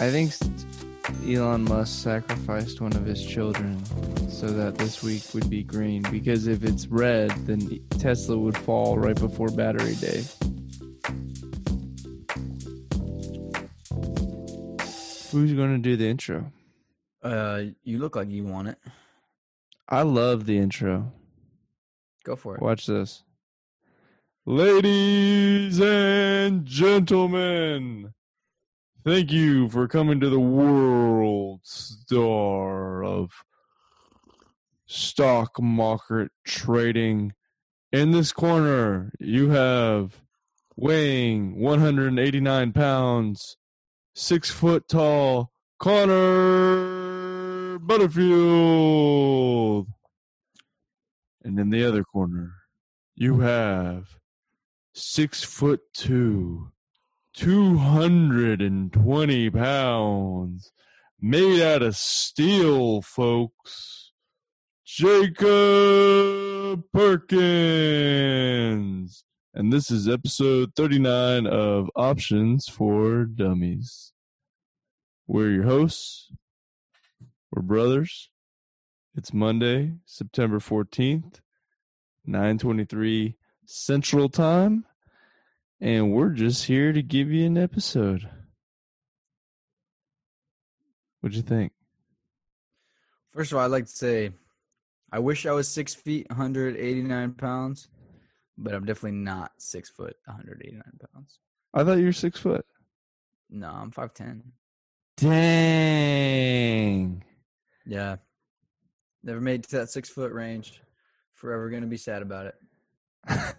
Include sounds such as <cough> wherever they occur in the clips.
I think Elon Musk sacrificed one of his children so that this week would be green. Because if it's red, then Tesla would fall right before battery day. Who's going to do the intro? Uh, you look like you want it. I love the intro. Go for it. Watch this. Ladies and gentlemen, thank you for coming to the world star of stock market trading. In this corner, you have weighing 189 pounds, six foot tall, Connor Butterfield. And in the other corner, you have six foot two, 220 pounds, made out of steel, folks. Jacob Perkins. And this is episode 39 of Options for Dummies. We're your hosts. We're brothers. It's Monday, September 14th, 923 Central Time. And we're just here to give you an episode. What'd you think? First of all, I'd like to say I wish I was six feet, 189 pounds, but I'm definitely not six foot, 189 pounds. I thought you were six foot. No, I'm 5'10. Dang. Yeah. Never made to that six foot range. Forever going to be sad about it. <laughs>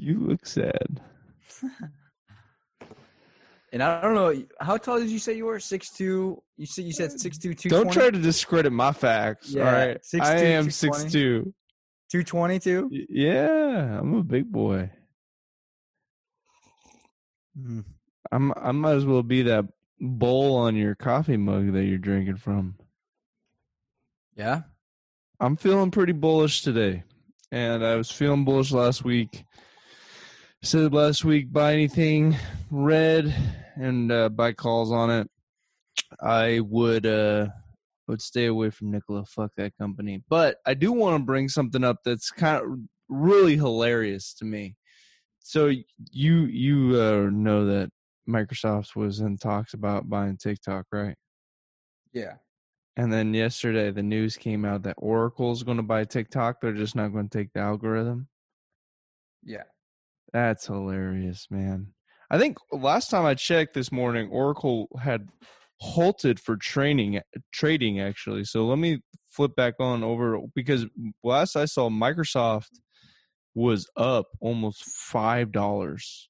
you look sad. <laughs> and I don't know how tall did you say you were? Six two. You said you said six two two. Don't try to discredit my facts. Yeah, all right, 6'2", I am six two. Two twenty two. Yeah, I'm a big boy. Mm. I'm. I might as well be that bowl on your coffee mug that you're drinking from. Yeah. I'm feeling pretty bullish today. And I was feeling bullish last week. Said last week, buy anything red and uh, buy calls on it. I would uh would stay away from Nikola. Fuck that company. But I do want to bring something up that's kind of really hilarious to me. So you you uh, know that Microsoft was in talks about buying TikTok, right? Yeah. And then yesterday, the news came out that Oracle's going to buy TikTok. They're just not going to take the algorithm. Yeah. That's hilarious, man. I think last time I checked this morning, Oracle had halted for training trading actually. So let me flip back on over because last I saw Microsoft was up almost five dollars,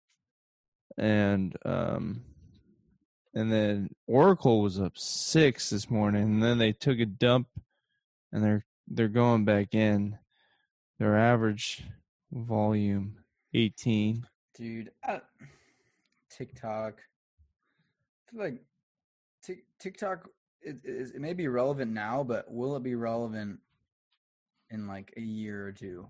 and um, and then Oracle was up six this morning, and then they took a dump, and they're they're going back in. Their average volume eighteen. Dude, uh, TikTok. I feel like t- TikTok it, it, it may be relevant now, but will it be relevant in like a year or two?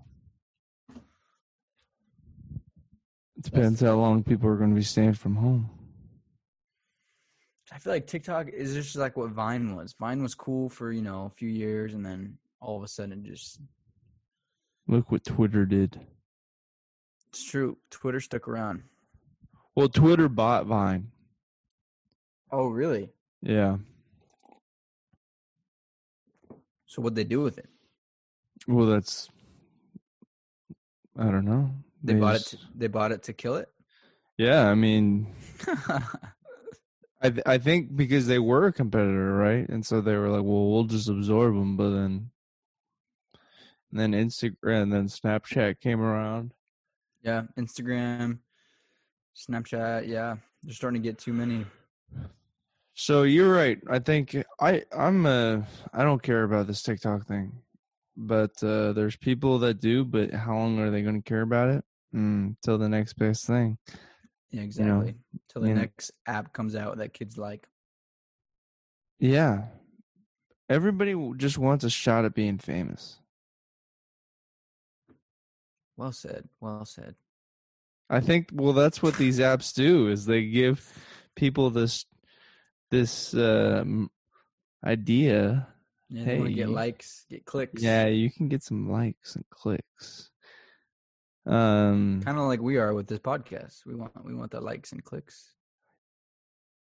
It depends how long people are going to be staying from home. I feel like TikTok is just like what Vine was. Vine was cool for you know a few years, and then all of a sudden, just look what Twitter did. It's true. Twitter stuck around. Well, Twitter bought Vine. Oh, really? Yeah. So what'd they do with it? Well, that's I don't know. They, they bought just... it. To, they bought it to kill it. Yeah, I mean, <laughs> I th- I think because they were a competitor, right? And so they were like, "Well, we'll just absorb them." But then, and then Instagram, and then Snapchat came around. Yeah, Instagram, Snapchat. Yeah, they're starting to get too many. So you're right. I think I I'm uh I don't care about this TikTok thing, but uh there's people that do. But how long are they going to care about it? Mm, till the next best thing. Yeah, exactly. You know, Till the next app comes out that kids like. Yeah. Everybody just wants a shot at being famous. Well said. Well said. I think well that's what these apps do is they give people this this um, idea, Yeah, Hey, get likes, get clicks. yeah, you can get some likes and clicks. Um, kind of like we are with this podcast. We want we want the likes and clicks.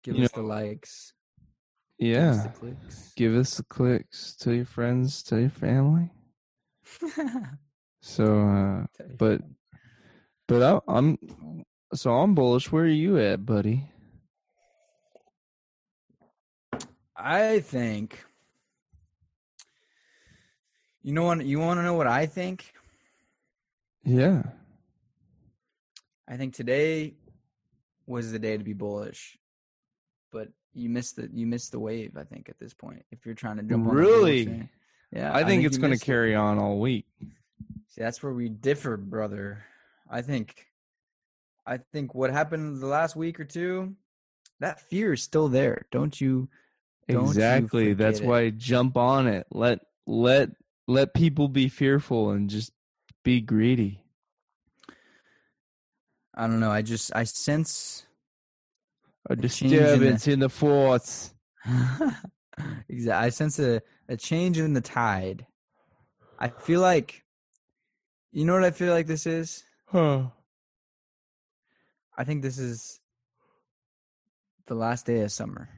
Give us the likes. give us yeah, the clicks. give us the clicks. Tell your friends. Tell your family. <laughs> So, uh, but- but I, I'm so I'm bullish. Where are you at, buddy? I think you know what you want to know what I think. Yeah. I think today was the day to be bullish, but you missed the you missed the wave. I think at this point, if you're trying to jump on the bullish Really? yeah, I think it's going to missed it. carry on all week. See, that's where we differ, brother. I think, I think what happened the last week or two, that fear is still there. Don't you? Don't you exactly. That's it. why jump on it. Let let let people be fearful and just be greedy. I don't know. I just I sense A in the- disturbance in the force. <laughs> exactly. I sense a, a change in the tide. I feel like, you know what I feel like this is? Huh. I think this is the last day of summer.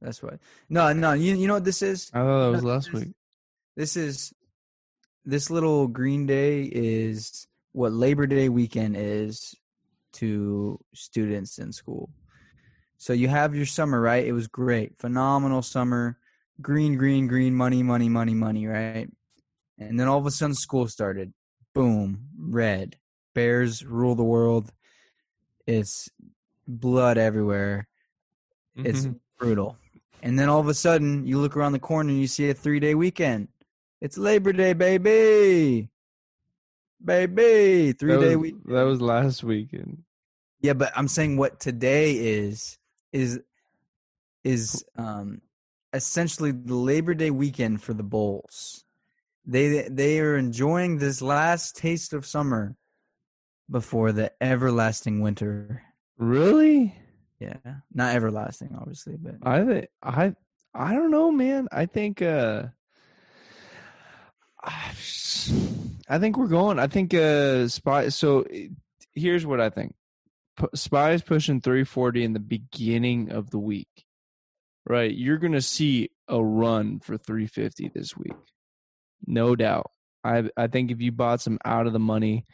That's what. No, no. You you know what this is? I thought that was No, last this week. This is this little green day is what Labor Day weekend is to students in school. So you have your summer, right? It was great. Phenomenal summer. Green, green, green, money, money, money, money, right? And then all of a sudden school started. Boom, red. Bears rule the world. It's blood everywhere. It's Mhm. brutal. And then all of a sudden, you look around the corner and you see a three day weekend. It's Labor Day, baby. Baby. Three that day was, week. That was last weekend. Yeah, but I'm saying what today is is is um essentially the Labor Day weekend for the Bulls. They they are enjoying this last taste of summer before the everlasting winter. Really? Yeah, not everlasting, obviously, but I think I I don't know, man. I think uh I think we're going. I think uh spy so here's what I think. P- spy is pushing 340 in the beginning of the week. Right? You're going to see a run for 350 this week. No doubt. I I think if you bought some out of the money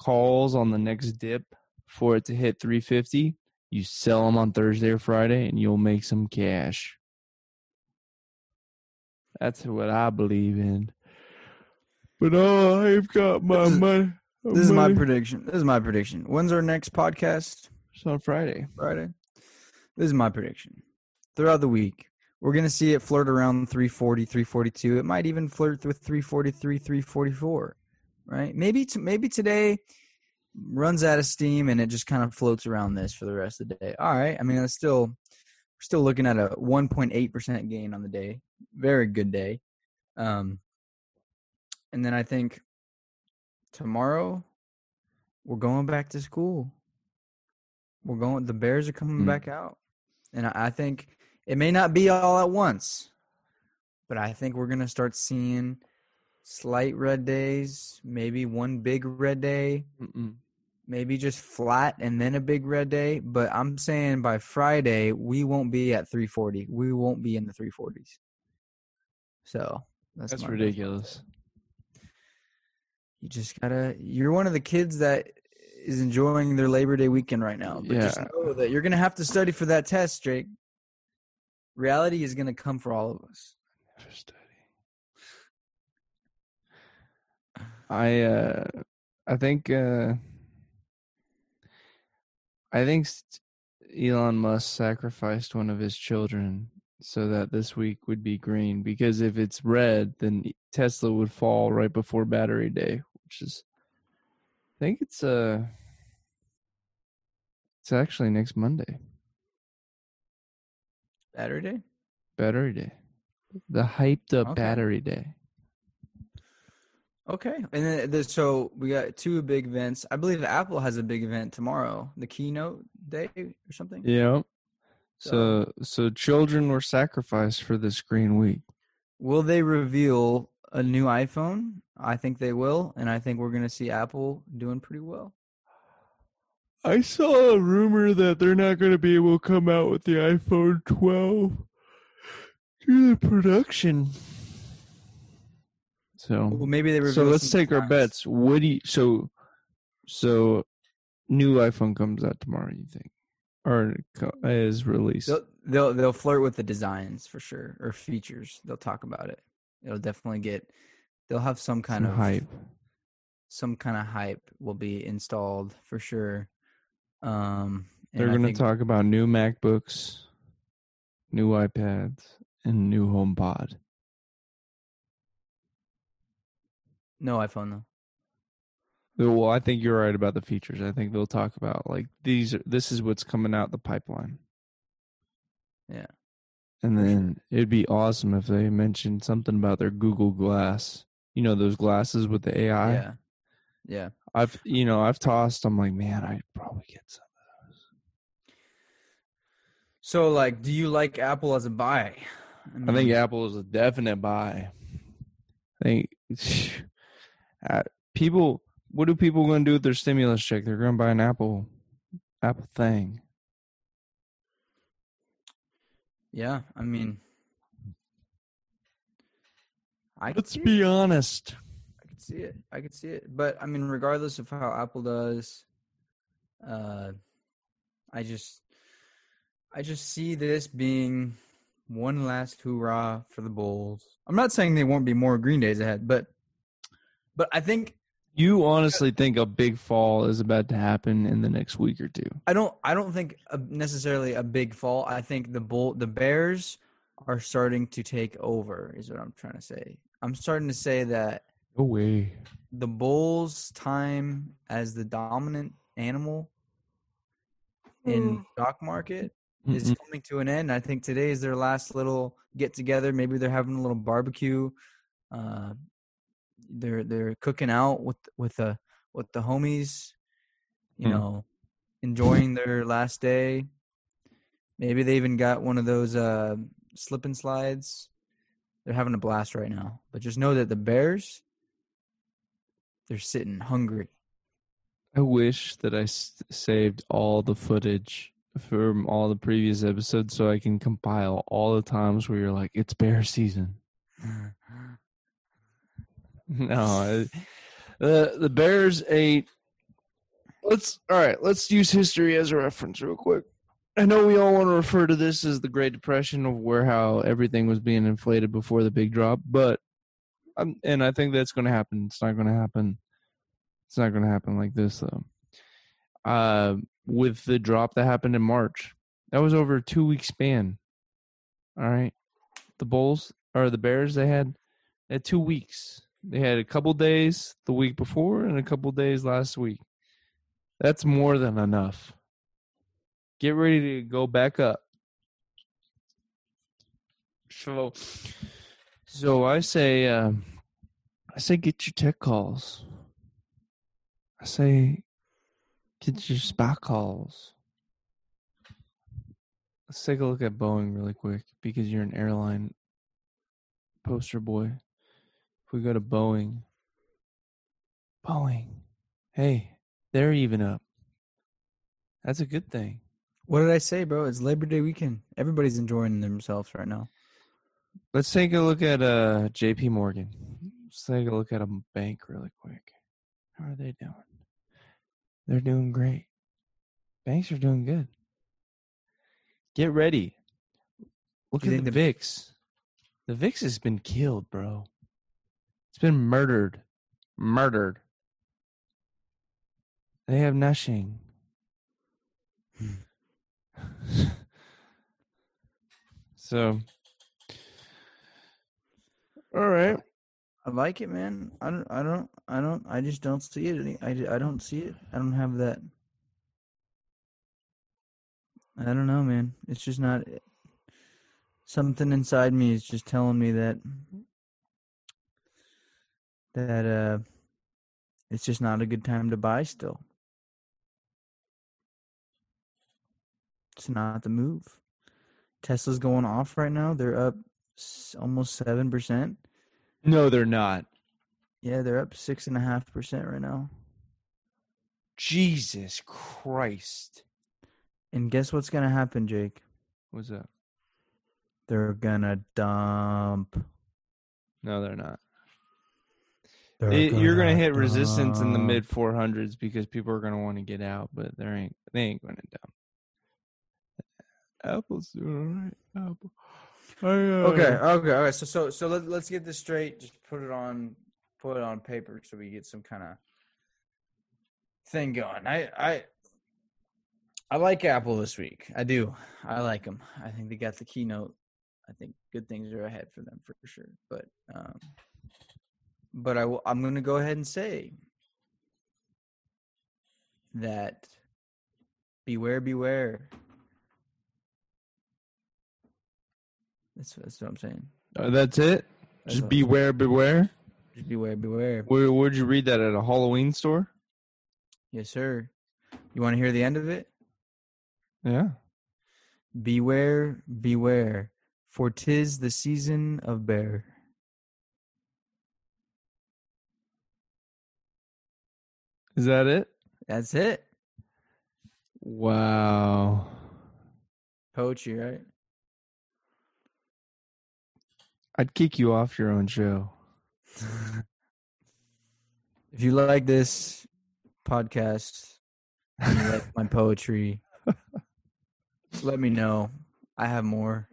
calls on the next dip for it to hit 350, you sell them on Thursday or Friday and you'll make some cash. That's what I believe in. But oh, I've got my money. this is my prediction. This is my prediction. When's our next podcast? It's on Friday. Friday. This is my prediction. Throughout the week, we're going to see it flirt around 340, 342. It might even flirt with 343, 344, right? Maybe t- maybe today runs out of steam and it just kind of floats around this for the rest of the day. All right. I mean, it's still we're still looking at a 1.8% gain on the day. Very good day. Um and then I think tomorrow we're going back to school. We're going. The Bears are coming Mm. back out, and I, I think it may not be all at once, but I think we're gonna start seeing slight red days, maybe one big red day, Mm-mm. maybe just flat and then a big red day. But I'm saying by Friday we won't be at 340. We won't be in the 340s. So that's, That's ridiculous. You just gotta. You're one of the kids that is enjoying their Labor Day weekend right now. But just Yeah. know that you're gonna have to study for that test, Jake. Reality is gonna come for all of us. Never study. I uh I think uh I think Elon Musk sacrificed one of his children so that this week would be green because if it's red then Tesla would fall right before battery day which is I think it's uh it's actually next Monday Saturday. Day. battery day the hyped up Okay. battery day Okay, and then there's, so we got two big events. I believe Apple has a big event tomorrow, the keynote day or something. Yeah. So so children were sacrificed for this green week. Will they reveal a new iPhone? I think they will, and I think we're going to see Apple doing pretty well. I saw a rumor that they're not going to be able to come out with the iPhone 12 due to production. So, Well, maybe they reveal so let's some take our bets. What do you, so so new iPhone comes out tomorrow? You think, or is released? They'll, they'll they'll flirt with the designs for sure or features. They'll talk about it. It'll definitely get. They'll have some kind Some of hype. Some kind of hype will be installed for sure. Um, They're going to talk about new MacBooks, new iPads, and new HomePod. no iPhone though. Well, I think you're right about the features. I think they'll talk about like these. are- This is what's coming out the pipeline. Yeah. And For sure. then it'd be awesome if they mentioned something about their Google Glass. You know those glasses with the AI. yeah, yeah. I've you know I've tossed. I'm like, man, I'd probably get some. Of those. So, like, do you like Apple as a buy? I think Apple is a definite buy. I think <sighs> uh, people. What are people going to do with their stimulus check? They're going to buy an Apple, Apple thing. Yeah, I mean, I Let's be honest. See it. I could see it. But I mean, regardless of how Apple does, uh, I just, I just see this being one last hoorah for the Bulls. I'm not saying they won't be more Green Days ahead, but, but I think You honestly think a big fall is about to happen in the next week or two? I don't I don't think a, necessarily a big fall. I think the bull the Bears are starting to take over is what I'm trying to say. I'm starting to say that No way. the Bulls time as the dominant animal in stock market is Mm-mm. coming to an end. I think today is their last little get together. Maybe they're having a little barbecue. Uh, they're they're cooking out with with the with the homies. You Hmm. know, enjoying their last day. Maybe they even got one of those uh, slip and slides. They're having a blast right now. But just know that the Bears, they're sitting hungry. I wish that I s- saved all the footage from all the previous episodes so I can compile all the times where you're like, it's bear season. <laughs> No, it- the the Bears ate. Let's all right. Let's use history as a reference, real quick. I know we all want to refer to this as the Great Depression of where how everything was being inflated before the big drop, but um, and I think that's going to happen. It's not going to happen. It's not going to happen like this though. Uh, with the drop that happened in March, that was over a two week span. All right, the Bulls or the Bears they had they had two weeks. They had a couple days the week before and a couple days last week. That's more than enough. Get ready to go back up. So, so I say, um, I say, get your tech calls. I say, get your spot calls. Let's take a look at Boeing really quick because you're an airline poster boy. If we go to Boeing, Boeing, hey, they're even up. That's a good thing. What did I say, bro? It's Labor Day weekend. Everybody's enjoying themselves right now. Let's take a look at uh JP Morgan. Let's take a look at a bank really quick. How are they doing? They're doing great. Banks are doing good. Get ready. Look You at the the- VIX. The VIX has been killed, bro. It's been murdered. Murdered. They have nothing. <laughs> so all right. I like it, man. I don't. I don't. I don't. I just don't see it. Any, I. I don't see it. I don't have that. I don't know, man. It's just not. Something inside me is just telling me that. That uh, it's just not a good time to buy. Still, it's not the move. Tesla's going off right now. They're up almost seven percent. No, they're not. Yeah, they're up six and a half percent right now. Jesus Christ. And guess what's gonna happen, Jake? What's that? They're gonna dump. No, they're not. They're It- you're gonna hit dump. resistance in the mid 400s because people are gonna want to get out, but there ain't they ain't gonna dump. Apple's doing all right. Apple. Uh, Okay, okay, okay. So, so, so let, let's get this straight. Just put it on, put it on paper, so we get some kind of thing going. I, I, I like Apple this week. I do. I like them. I think they got the keynote. I think good things are ahead for them for sure. But, um, but I, will- I'm going to go ahead and say that beware, beware. That's, that's what I'm saying. Uh, that's it. That's Just beware, beware. Just beware, beware. Where where'd you read that at a Halloween store? Yes, sir. You want to hear the end of it? Yeah. Beware, beware, for 'tis the season of bear. Is that it? That's it. Wow. Poetry, right? I'd kick you off your own show. <laughs> if you like this podcast, and you like my poetry, <laughs> let me know. I have more.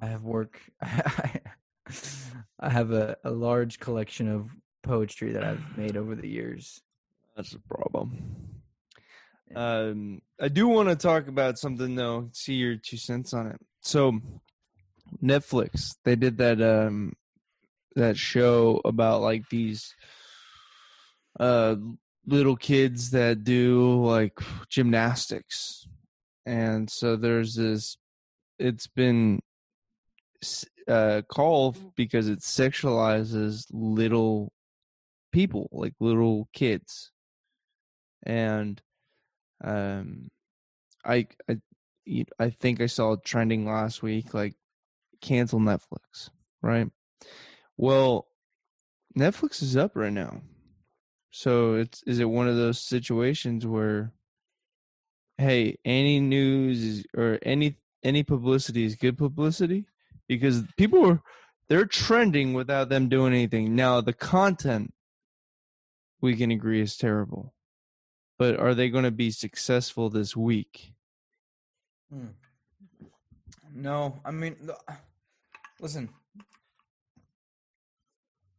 I have work. <laughs> I have a, a large collection of poetry that I've made over the years. That's a problem. Um, I do want to talk about something though. See your two cents on it. So, Netflix they did that um that show about like these uh little kids that do like gymnastics, and so there's this. It's been uh called because it sexualizes little people, like little kids, and um i i i think i saw trending last week like cancel netflix right? Well netflix is up right now. So it's is it one of those situations where hey any news or any any publicity is good publicity? Because people are they're trending without them doing anything. Now the content we can agree is terrible. But are they going to be successful this week? Hmm. No, I mean, the- listen.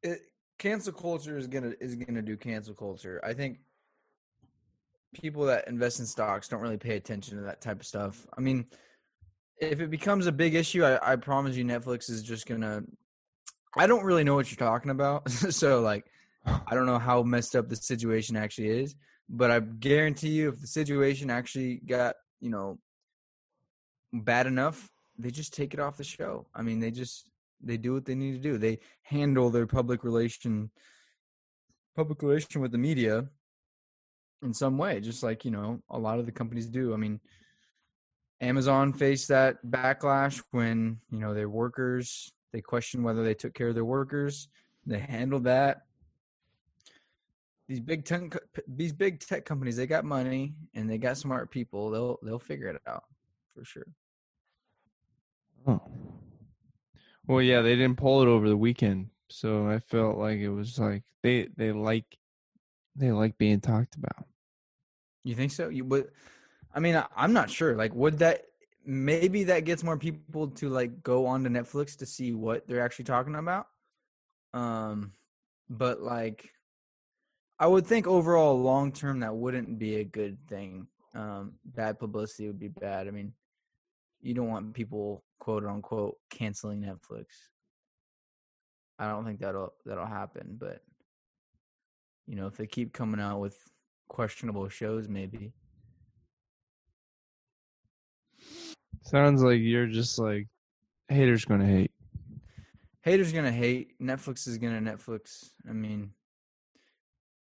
It, cancel culture is gonna is gonna do cancel culture. I think people that invest in stocks don't really pay attention to that type of stuff. I mean, if it becomes a big issue, I, I promise you, Netflix is just gonna. I don't really know what you're talking about, <laughs> so like, I don't know how messed up the situation actually is. But I guarantee you, if the situation actually got you know bad enough, they just take it off the show. I mean, they just they do what they need to do. They handle their public relation public relation with the media in some way, just like, you know, a lot of the companies do. I mean, Amazon faced that backlash when, you know, their workers, they questioned whether they took care of their workers. They handled that. These big tech, these big tech companies, they got money and they got smart people. They'll they'll figure it out for sure. Oh. Well, yeah, they didn't pull it over the weekend, so I felt like it was like they they like they like being talked about. You think so? You would. I mean, I, I'm not sure. Like, would that maybe that gets more people to like go on to Netflix to see what they're actually talking about? Um, but like, I would think overall, long term, that wouldn't be a good thing. Um, bad publicity would be bad. I mean, you don't want people quote unquote canceling Netflix. I don't think that'll that'll happen, but you know, if they keep coming out with questionable shows, maybe. Sounds like you're just like haters gonna hate. Haters gonna hate. Netflix is gonna Netflix. I mean,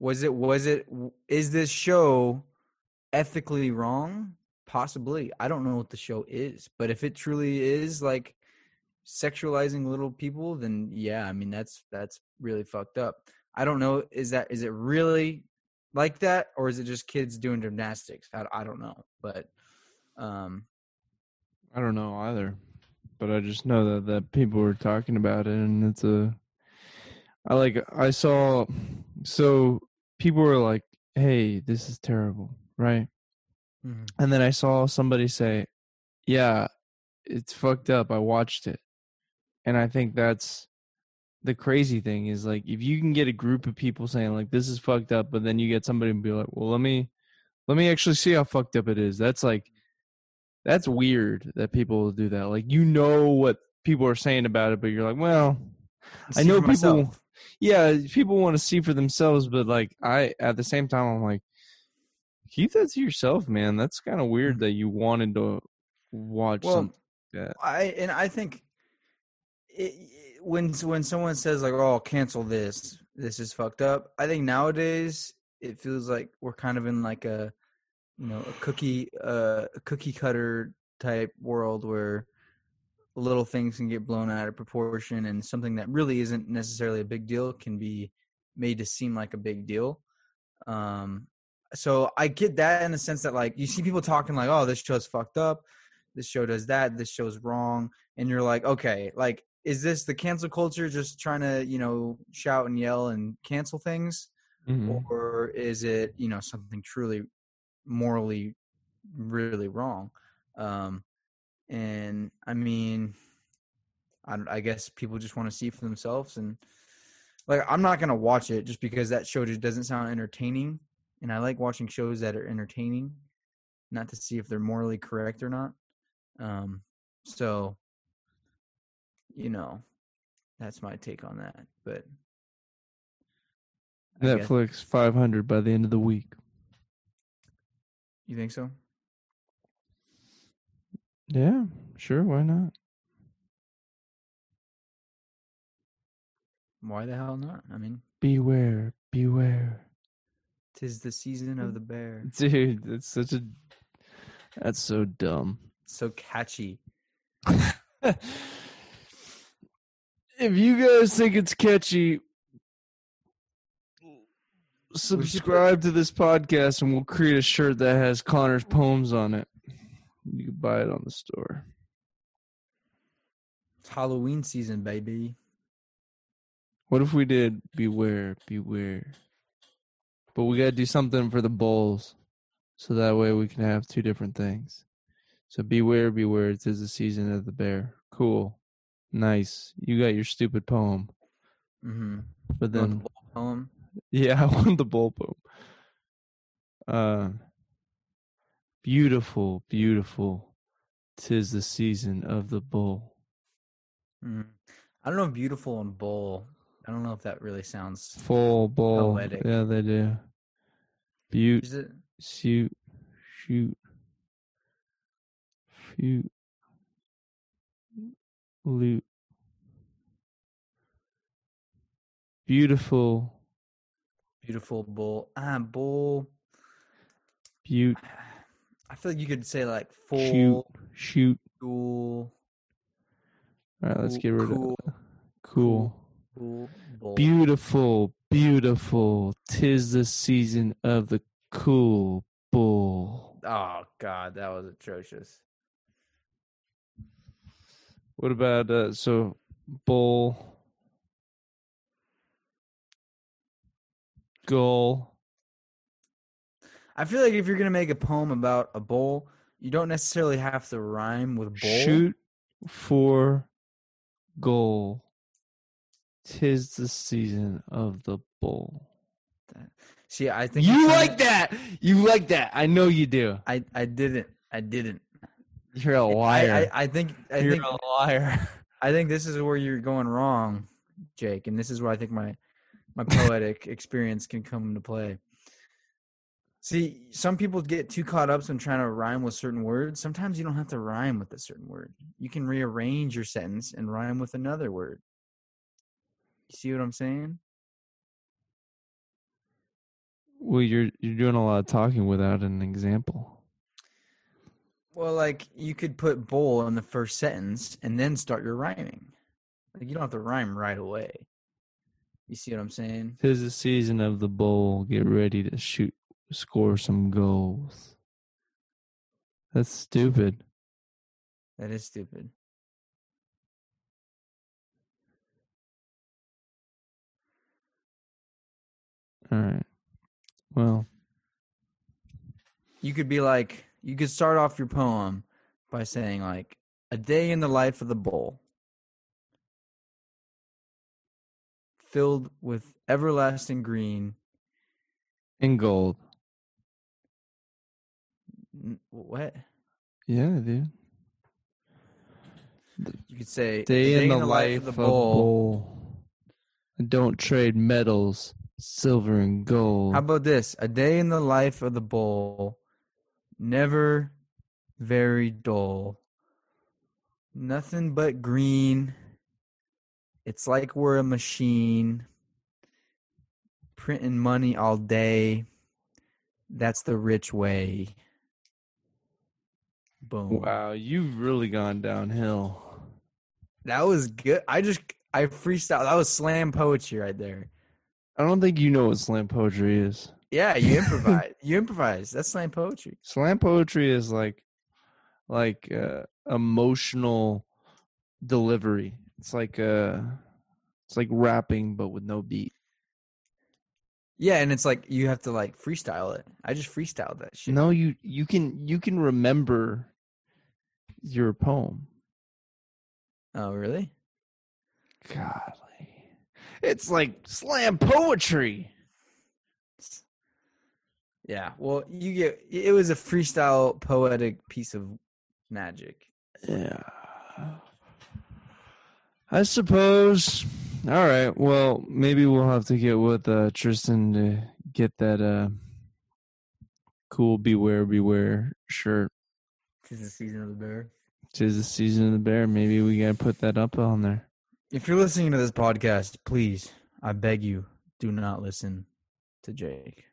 was it? Was it? Is this show ethically wrong? Possibly. I don't know what the show is, but if it truly is like sexualizing little people, then yeah, I mean that's that's really fucked up. I don't know. Is that is it really like that, or is it just kids doing gymnastics? I, I don't know, but um, I don't know either, but I just know that that people were talking about it, and it's a. I like. I saw. So people were like, "Hey, this is terrible," right? Mhm. And then I saw somebody say, "Yeah, it's fucked up. I watched it." And I think that's the crazy thing is like if you can get a group of people saying like this is fucked up, but then you get somebody and be like, "Well, let me let me actually see how fucked up it is." That's like that's weird that people will do that. Like you know what people are saying about it, but you're like, "Well, I know people myself. yeah, people want to see for themselves, but like I at the same time I'm like keep that to yourself, man. That's kind of weird that you wanted to watch. Well, something like that. I and I think it, when when someone says like, "Oh, cancel this. This is fucked up." I think nowadays it feels like we're kind of in like a you know a cookie uh, a cookie cutter type world where little things can get blown out of proportion, and something that really isn't necessarily a big deal can be made to seem like a big deal. Um, so I get that in the sense that like you see people talking like, "Oh, this show's fucked up." this show does that. This show's wrong. And you're like okay like is this the cancel culture just trying to you know shout and yell and cancel things? Mhm. or is it you know something truly morally really wrong? Um and i mean i, I guess people just want to see for themselves and like i'm not gonna watch it just because that show just doesn't sound entertaining and i like watching shows that are entertaining not to see if they're morally correct or not um so you know that's my take on that but I guess- Netflix 500 by the end of the week. you think so Yeah, sure, why not? why the hell not i mean Beware, beware. Tis the season of the bear <laughs> Dude, that's such a that's so dumb. so catchy <laughs> if you guys think it's catchy, subscribe to this podcast and we'll create a shirt that has Connor's poems on it. You can buy it on the store. it's halloween season baby What if we did beware, beware? But we got to do something for the bowls so that way we can have two different things. So beware, beware, it is the season of the bear. Cool. Nice. You got your stupid poem. mm-hmm But the then bowl poem Yeah, <laughs> I want the bull poem. Uh, beautiful, beautiful. Tis the season of the bull. Mhm. i don't know if beautiful and bowl i don't know if that really sounds Full bull. Poetic. Yeah, they do. Butte, is it shoot, shoot, shoot, loot. Beautiful, beautiful bull ah bull butte, i feel like you could say like full shoot. cool All right, let's get rid cool, of cool. cool bull Beautiful, beautiful. Tis the season of the cool bull. oh god that was atrocious What about uh so bull goal? i feel like if you're gonna make a poem about a bull you don't necessarily have to rhyme with bull shoot for goal. Tis the season of the bull. see i think You like that. You like that. I know you do. i i didn't i didn't You're a liar. I, I think i You're think a liar. <laughs> I think this is where you're going wrong, Jake, and this is where I think my my poetic <laughs> experience can come into play. See, some people get too caught up in trying to rhyme with certain words. Sometimes you don't have to rhyme with a certain word. You can rearrange your sentence and rhyme with another word. You see what I'm saying? Well, you're you're doing a lot of talking without an example. Well, like you could put bowl in the first sentence and then start your rhyming. Like you don't have to rhyme right away. You see what I'm saying? Tis the season of the bowl. Get ready to shoot, score some goals. That's stupid. That is stupid. All right. Well, You could be like, you could start off your poem by saying like, a day in the life of the bull, filled with everlasting green. and gold. What? Yeah, dude. You could say, Day, "A in the, life of the bowl. Don't trade metals, silver and gold. How about this? A day in the life of the bowl, never very dull. Nothing but green. It's like we're a machine printing money all day. That's the rich way. Boom. wow, you've really gone downhill. That was good. I just I freestyle. That was slam poetry right there. I don't think you know what slam poetry is. Yeah, you <laughs> improvise. you improvise. That's slam poetry. Slam poetry is like like uh, emotional delivery. It's like uh it's like rapping but with no beat. Yeah, and it's like you have to like freestyle it. I just freestyled that shit. No, you you can you can remember your poem. Oh, really? Golly. It's like slam poetry. Yeah. Well, you get it was a freestyle poetic piece of magic. Yeah. I suppose. All right. Well, maybe we'll have to get with uh, Tristan to get that uh, cool "Beware, Beware" shirt. Tis the season of the bear. Tis the season of the bear. Maybe we gotta put that up on there. If you're listening to this podcast, please, I beg you, do not listen to Jake.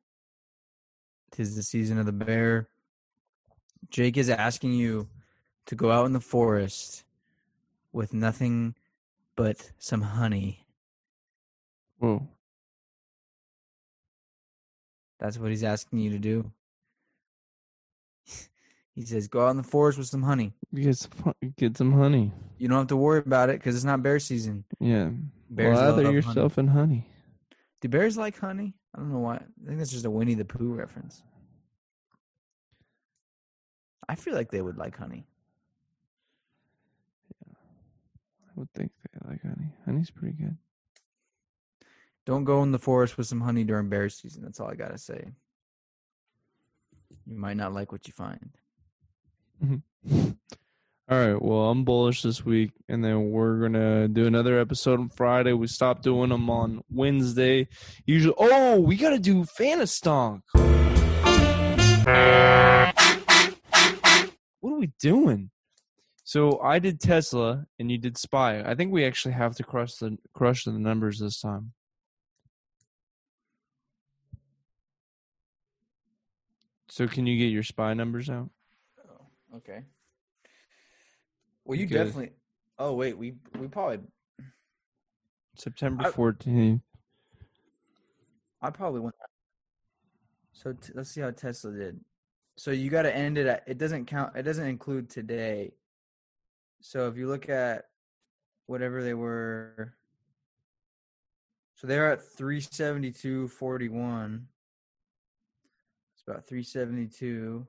Tis the season of the bear. Jake is asking you to go out in the forest with nothing but some honey. Whoa. That's what he's asking you to do. He says, "Go out in the forest with some honey. Get some, get some honey. You don't have to worry about it because it's not bear season. Yeah. Bears Lather yourself in honey. Do bears like honey? I don't know why. I think that's just a Winnie the Pooh reference. I feel like they would like honey. Yeah, I would think they like honey. Honey's pretty good. Don't go in the forest with some honey during bear season. That's all I gotta say. You might not like what you find. Mm-hmm. All right. Well, I'm bullish this week, and then we're gonna do another episode on Friday. We stopped doing them on Wednesday. Usually, oh, we gotta do Fanistonk. What are we doing? So I did Tesla, and you did Spy. I think we actually have to crush the crush the numbers this time. So can you get your Spy numbers out? Okay. Well, you Because- definitely. Oh wait, we we probably September I- 14th. I probably went. So t- let's see how Tesla did. So you got to end it at. It doesn't count. It doesn't include today. So if you look at whatever they were, so they're at three seventy two forty one. It's about three seventy two.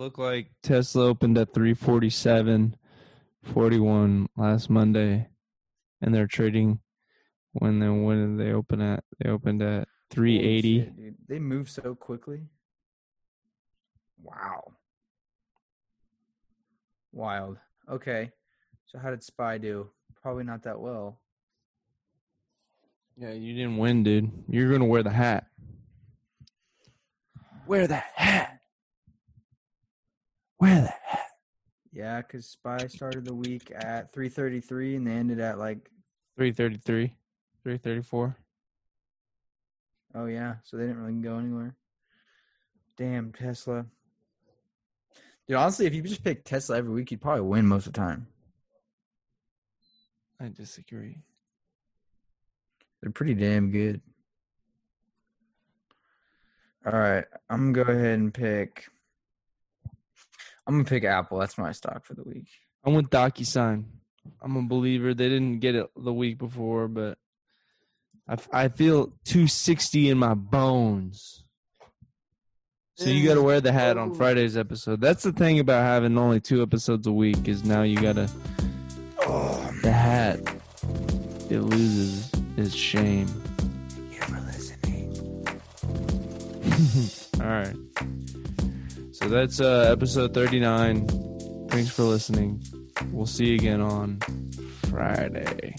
Look like Tesla opened at 347.41 last Monday, and they're trading. When then when did they open at? They opened at 380. dude. They move so quickly. Wow. Wild. Okay. So how did Spy do? Probably not that well. Yeah, you didn't win, dude. You're gonna wear the hat. Wear that hat. Wear the heck? Yeah, because Spy started the week at 333 and they ended at like, 333, 334. oh yeah, so they didn't really go anywhere. Damn Tesla. Dude, honestly, if you just pick Tesla every week, you'd probably win most of the time. I disagree. They're pretty damn good. All right, I'm gonna go ahead and pick. I'm gonna pick Apple. That's my stock for the week. I went DocuSign. I'm a believer. They didn't get it the week before, but I, f- I feel 260 in my bones. So you got to wear the hat on Friday's episode. That's the thing about having only two episodes a week is now you got to Oh, the hat. It loses its shame. thank you for listening. <laughs> All right. So that's uh, episode 39. Thanks for listening. We'll see you again on Friday.